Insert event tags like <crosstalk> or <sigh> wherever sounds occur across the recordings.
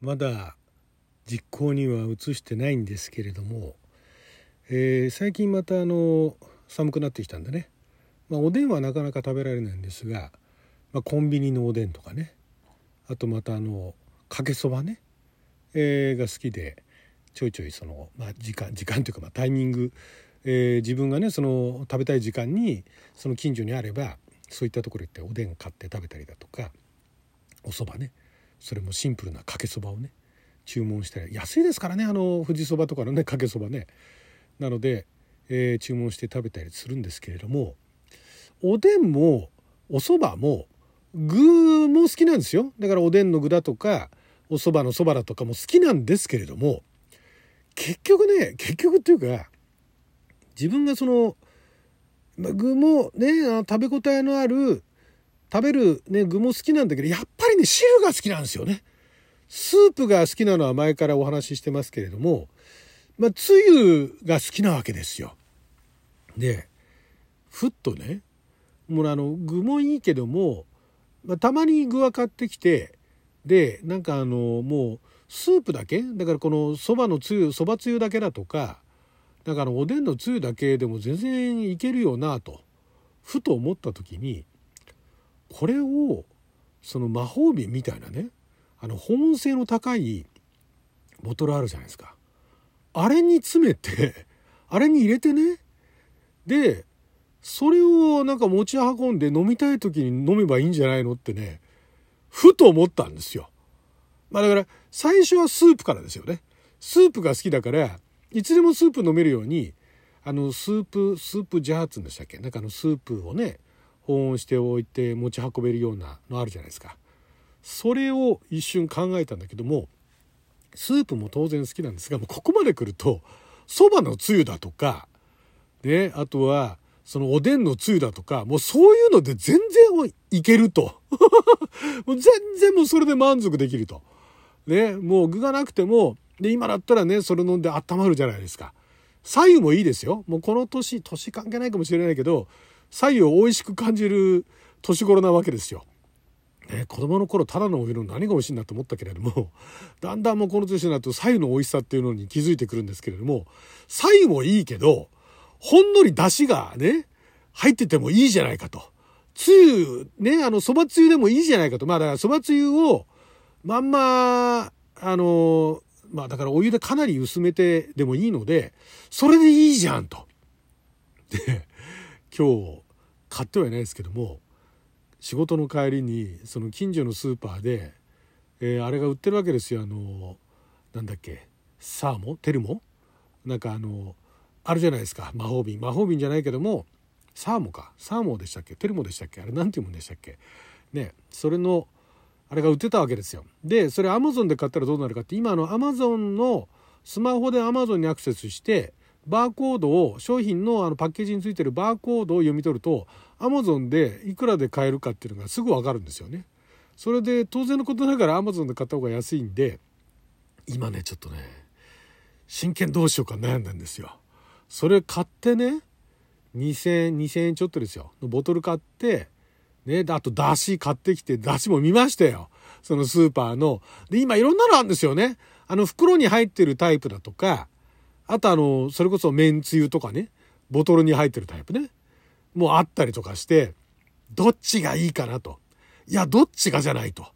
まだ実行には移してないんですけれども、えー、最近またあの寒くなってきたんでね、まあ、おでんはなかなか食べられないんですが、まあ、コンビニのおでんとかね。あとまたあのかけそばね、えー、が好きでちょいちょいその、まあ、時間時間というかまあタイミング、えー、自分がねその食べたい時間にその近所にあればそういったところ行っておでん買って食べたりだとかお蕎麦ね。それもシンプルなかけそばをね注文して安いですからねあの富士そばとかのねかけそばね。なので、えー、注文して食べたりするんですけれどもおでんもお蕎麦も具も好きなんですよ。だからおでんの具だとかお蕎麦のそばだとかも好きなんですけれども結局ね結局っていうか自分がその具もね食べ応えのある食べるね、具も好きなんだけど、やっぱりね、汁が好きなんですよね。スープが好きなのは前からお話ししてますけれども、まあ、つゆが好きなわけですよ。で、ふっとね、もうあの、具もいいけども、まあ、たまに具は買ってきて、で、なんかあの、もう、スープだけ？だからこのそばのつゆ、そばつゆだけだとか、だからおでんのつゆだけでも全然いけるよなと、ふと思った時に、これをその魔法瓶みたいなねあの保温性の高いボトルあるじゃないですかあれに詰めて <laughs> あれに入れてねでそれをなんか持ち運んで飲みたい時に飲めばいいんじゃないのってねふと思ったんですよ。まあだから最初はスープからですよね。スープが好きだからいつでもスープ飲めるようにあのスープスープジャーツんでしたっけ？なんかあのスープをね保温しておいて持ち運べるようなのあるじゃないですか。それを一瞬考えたんだけどもスープも当然好きなんですがもうここまで来るとそばのつゆだとかねあとはそのおでんのつゆだとかもうそういうので全然いけると。<laughs> もう全然もうそれで満足できると。ねもう具がなくてもで今だったらねそれ飲んで温まるじゃないですか。左右もいいですよ。もうこの年年関係ないかもしれないけど左右を美味しく感じる年頃なわけですよ。ね、子供の頃ただのお湯の何が美味しいんだと思ったけれども <laughs> だんだんもうこの年になると左右の美味しさっていうのに気づいてくるんですけれども左右もいいけどほんのり出汁がね入っててもいいじゃないかと。つゆねあのそばつゆでもいいじゃないかとまあだからそばつゆをまんまあのまあだからお湯でかなり薄めてでもいいのでそれでいいじゃんと。で今日買ってはいないですけども仕事の帰りにその近所のスーパーで、えー、あれが売ってるわけですよ。あのなんだっけサーモテルモ？なんかあのあるじゃないですか。魔法瓶。魔法瓶じゃないけどもサーモか。サーモでしたっけ？テルモでしたっけ？あれ何ていうもんでしたっけ？ねそれのあれが売ってたわけですよ。でそれアマゾンで買ったらどうなるかって今のアマゾンのスマホでアマゾンにアクセスしてバーコードを商品のあのパッケージについてるバーコードを読み取ると Amazon でいくらで買えるかっていうのがすぐ分かるんですよね。それで当然のことながら Amazon で買った方が安いんで今ねちょっとね真剣どうしようか悩んだんですよ。それ買ってね2000円2000円ちょっとですよのボトル買ってねあとだし買ってきてだしも見ましたよそのスーパーの。で今いろんなのあるんですよね。あの袋に入ってるタイプだとかあとあの、それこそめんつゆとかね、ボトルに入ってるタイプね。もうあったりとかして、どっちがいいかなと。いや、どっちがじゃないと。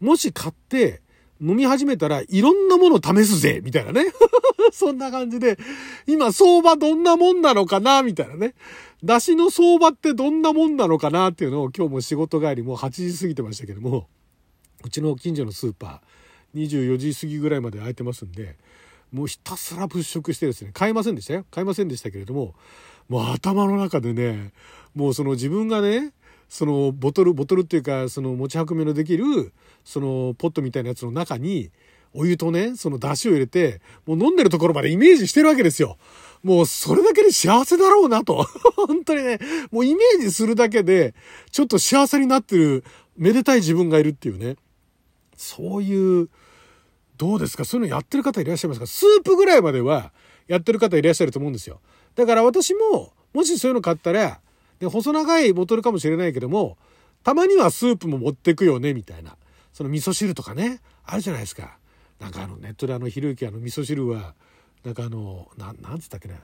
もし買って飲み始めたらいろんなもの試すぜみたいなね。<laughs> そんな感じで、今相場どんなもんなのかなみたいなね。出汁の相場ってどんなもんなのかなっていうのを今日も仕事帰りもう8時過ぎてましたけども、うちの近所のスーパー24時過ぎぐらいまで空いてますんで、もうひたすら物色してですね、買いませんでしたよ。買いませんでしたけれども、もう頭の中でね、もうその自分がね、そのボトル、ボトルっていうか、その持ち運びのできる、そのポットみたいなやつの中に、お湯とね、その出汁を入れて、もう飲んでるところまでイメージしてるわけですよ。もうそれだけで幸せだろうなと。<laughs> 本当にね、もうイメージするだけで、ちょっと幸せになってる、めでたい自分がいるっていうね。そういう、どうですか？そういうのやってる方いらっしゃいますか？スープぐらいまではやってる方いらっしゃると思うんですよ。だから私も、もしそういうの買ったら、で細長いボトルかもしれないけども、たまにはスープも持ってくよね、みたいな。その味噌汁とかね、あるじゃないですか。なんかあのネットであのひろゆきあの味噌汁はなんかあのななんつったっけな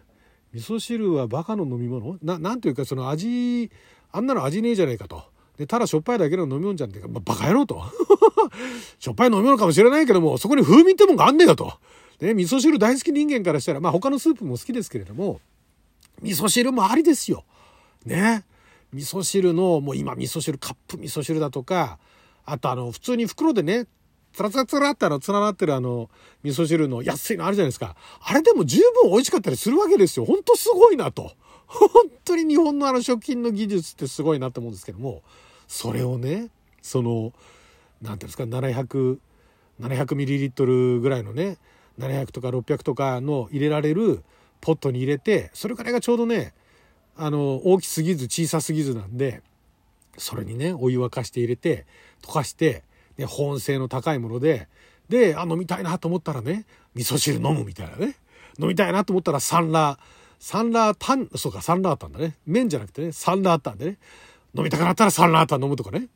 味噌汁はバカの飲み物？ななんていうかその味あんなの味ねえじゃねえかと。でただしょっぱいだけの飲み物じゃんってか、まあ、バカ野郎と <laughs> しょっぱい飲み物かもしれないけどもそこに風味ってもんがあんねえよと。ね、味噌汁大好き人間からしたらまあ他のスープも好きですけれども味噌汁もありですよ。ね。味噌汁のもう今味噌汁カップ味噌汁だとかあとあの普通に袋でねつらつらつらってあの、つながってるあの、味噌汁の安いのあるじゃないですか。あれでも十分美味しかったりするわけですよ。ほんとすごいなと。本当に日本のあの食品の技術ってすごいなと思うんですけども、それをね、その、なんていうんですか、700、700ミリリットルぐらいのね、700とか600とかの入れられるポットに入れて、それからがちょうどね、あの、大きすぎず小さすぎずなんで、それにね、お湯沸かして入れて、溶かして、ね、保温性の高いもので、で、あ、飲みたいなと思ったらね、味噌汁飲むみたいなね。飲みたいなと思ったらサンラー、サンラータン、そうか、サンラータンだね。麺じゃなくてね、サンラータンでね。飲みたくなったらサンラータン飲むとかね。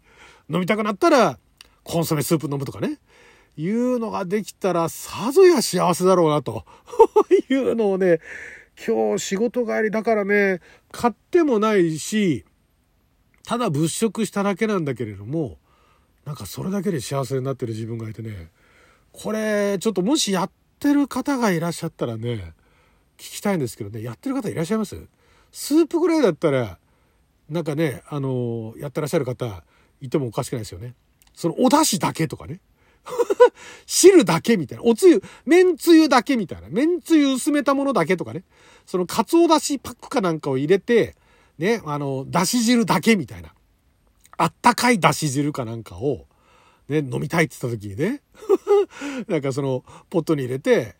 飲みたくなったらコンソメスープ飲むとかね。いうのができたらさぞや幸せだろうなと <laughs> いうのをね、今日仕事帰りだからね、買ってもないし、ただ物色しただけなんだけれども、なんかそれだけで幸せになってる自分がいてねこれちょっともしやってる方がいらっしゃったらねきたいんですけどねやってる方いらっしゃいます？スープぐらいだったらなんかねあのやってらっしゃる方いてもおかしくないですよね。そのお出汁だけとかね。<laughs> 汁だけみたいな。おつゆ、麺つゆだけみたいな。麺つゆ薄めたものだけとかね。そのかつおだしパックかなんかを入れて、ね、あの、だし汁だけみたいな。あったかいだし汁かなんかを、ね、飲みたいって言った時にね、<laughs> なんかその、ポットに入れて、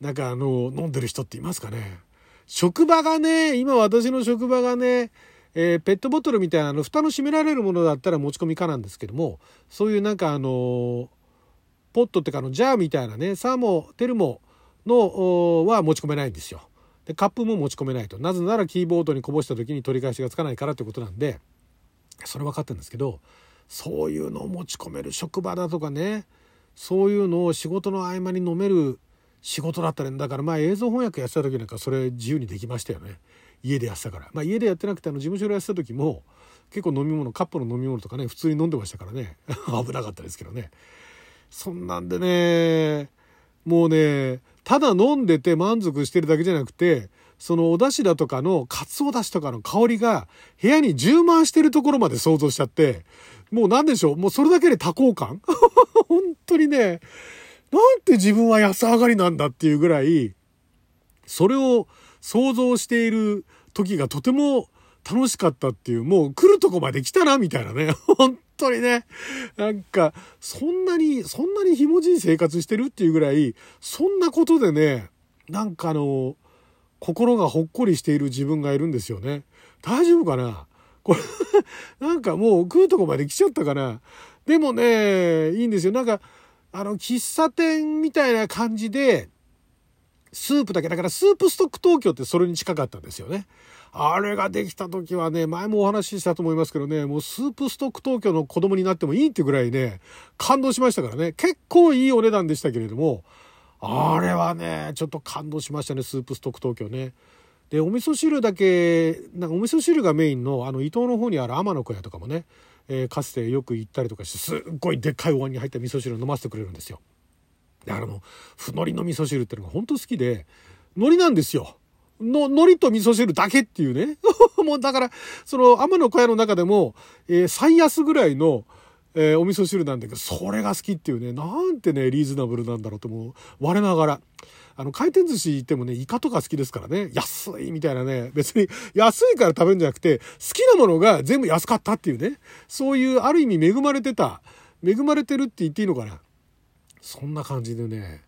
なんかあの、飲んでる人っていますかね？職場がね、今私の職場がね、えー、ペットボトルみたいなあの蓋の閉められるものだったら持ち込み可なんですけどもそういうなんかあのポットってかのジャーみたいなねサーモテルモのは持ち込めないんですよ。でカップも持ち込めないとなぜならキーボードにこぼした時に取り返しがつかないからってことなんでそれ分かってるんですけどそういうのを持ち込める職場だとかねそういうのを仕事の合間に飲める仕事だったらだからまあ映像翻訳やってた時なんかそれ自由にできましたよね。家でやってたから、まあ、家でやってなくてあの事務所でやってた時も結構飲み物カップの飲み物とかね普通に飲んでましたからね。<laughs> 危なかったですけどね。そんなんでねもうねただ飲んでて満足してるだけじゃなくてそのお出汁だとかの、かつお出汁とかの香りが部屋に充満してるところまで想像しちゃって、もう何でしょう、もうそれだけで多幸感？<laughs> 本当にね、なんて自分は安上がりなんだっていうぐらい、それを想像している時がとても楽しかったっていう、もう来るとこまで来たな、みたいなね。<laughs> 本当にね。なんか、そんなに、そんなにひもじい生活してるっていうぐらい、そんなことでね、なんかあの、心がほっこりしている自分がいるんですよね。大丈夫かな？これなんかもう食うとこまで来ちゃったかな？でもね、いいんですよ。なんか、あの、喫茶店みたいな感じで、スープだけ、だからスープストック東京ってそれに近かったんですよね。あれができた時はね、前もお話ししたと思いますけどね、もうスープストック東京の子供になってもいいってぐらいね、感動しましたからね、結構いいお値段でしたけれども、あれはね、ちょっと感動しましたね、スープストック東京ね。で、お味噌汁だけ、なんかお味噌汁がメインの、あの、伊東の方にある天の小屋とかもね、えー、かつてよく行ったりとかして、すっごいでっかいお椀に入った味噌汁を飲ませてくれるんですよ。で、あの、ふのりの味噌汁ってのが本当好きで、海苔なんですよ。の、海苔と味噌汁だけっていうね。<laughs> もうだから、その天の小屋の中でも、えー、最安ぐらいの、えー、お味噌汁なんだけど、それが好きっていうね、なんてね、リーズナブルなんだろうともう、我ながら。あの、回転寿司行ってもね、イカとか好きですからね、安いみたいなね、別に安いから食べるんじゃなくて、好きなものが全部安かったっていうね、そういうある意味恵まれてた、恵まれてるって言っていいのかな。そんな感じでね、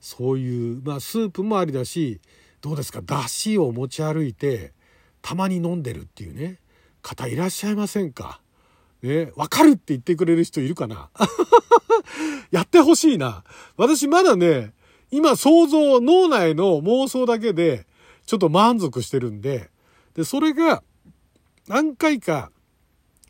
そういう、まあ、スープもありだし、どうですか、だしを持ち歩いて、たまに飲んでるっていうね、方いらっしゃいませんか？ね、わかるって言ってくれる人いるかな？<laughs> やってほしいな。私まだね、今想像、脳内の妄想だけで、ちょっと満足してるんで、で、それが、何回か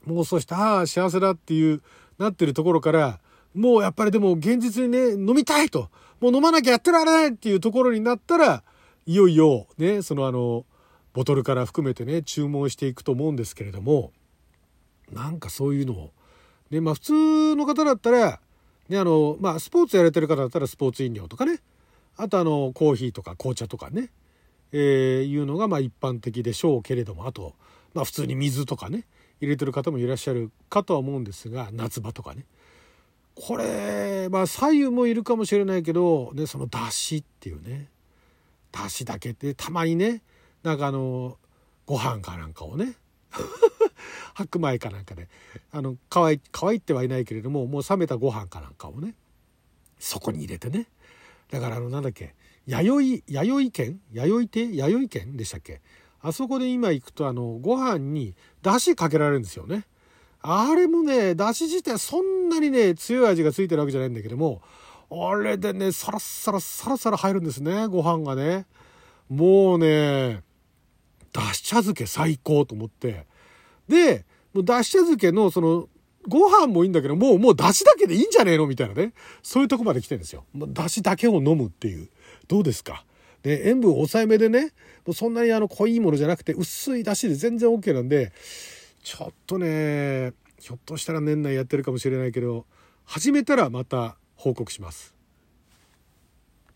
妄想して、ああ、幸せだっていう、なってるところから、もうやっぱりでも現実にね、飲みたいと、もう飲まなきゃやってられないっていうところになったら、いよいよね、そのあの、ボトルから含めてね、注文していくと思うんですけれども、なんかそういうのを、ね、まあ普通の方だったら、ね、あの、まあスポーツやれてる方だったらスポーツ飲料とかね、あとあの、コーヒーとか紅茶とかね、えー、いうのがまあ一般的でしょうけれども、あと、まあ普通に水とかね、入れてる方もいらっしゃるかとは思うんですが、夏場とかね。これ、まあ左右もいるかもしれないけど、ね、その出汁っていうね、出汁だけってたまにね、なんかあの、ご飯かなんかをね、<laughs> 白米かなんかで、あの、乾い、乾いてはいないけれども、もう冷めたご飯かなんかをね、そこに入れてね。だからあの、なんだっけ、弥生、弥生県？弥生亭弥生県？でしたっけ？あそこで今行くとあの、ご飯に出汁かけられるんですよね。あれもね、出汁自体そんなにね、強い味がついてるわけじゃないんだけども、あれでね、サラッサラサラサラ入るんですね、ご飯がね。もうね、だし茶漬け最高と思って。で、だし茶漬けのその、ご飯もいいんだけど、もう、もう出汁だけでいいんじゃねえの？みたいなね。そういうとこまで来てるんですよ。もうだしだけを飲むっていう。どうですか？で、塩分抑えめでね、もうそんなにあの濃いものじゃなくて、薄い出汁で全然 OK なんで、ちょっとね、ひょっとしたら年内やってるかもしれないけど、始めたらまた報告します。